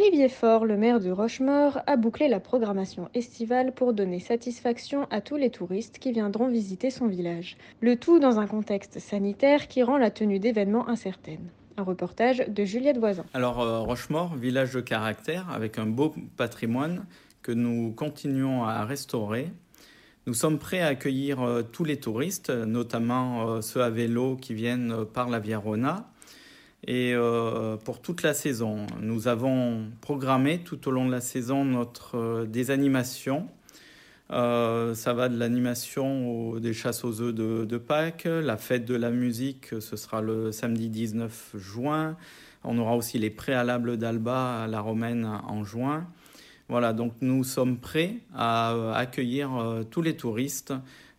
Olivier Faure, le maire de Rochemort, a bouclé la programmation estivale pour donner satisfaction à tous les touristes qui viendront visiter son village. Le tout dans un contexte sanitaire qui rend la tenue d'événements incertaine. Un reportage de Juliette Voisin. Alors euh, Rochemort, village de caractère avec un beau patrimoine que nous continuons à restaurer. Nous sommes prêts à accueillir euh, tous les touristes, notamment euh, ceux à vélo qui viennent par la Via Rona et euh, pour toute la saison. Nous avons programmé tout au long de la saison notre, euh, des animations. Euh, ça va de l'animation des chasses aux œufs de, de, Pâques, la fête de la musique, ce sera le samedi 19 juin. On aura aussi les préalables d'Alba à la Romaine en juin. Voilà, donc nous sommes prêts à accueillir tous les touristes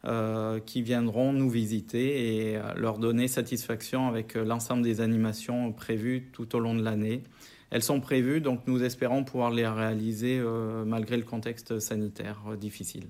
euh, qui viendront nous visiter et euh, leur donner satisfaction avec euh, l'ensemble des animations prévues tout au long de l'année. Elles sont prévues, donc nous espérons pouvoir les réaliser euh, malgré le contexte sanitaire difficile.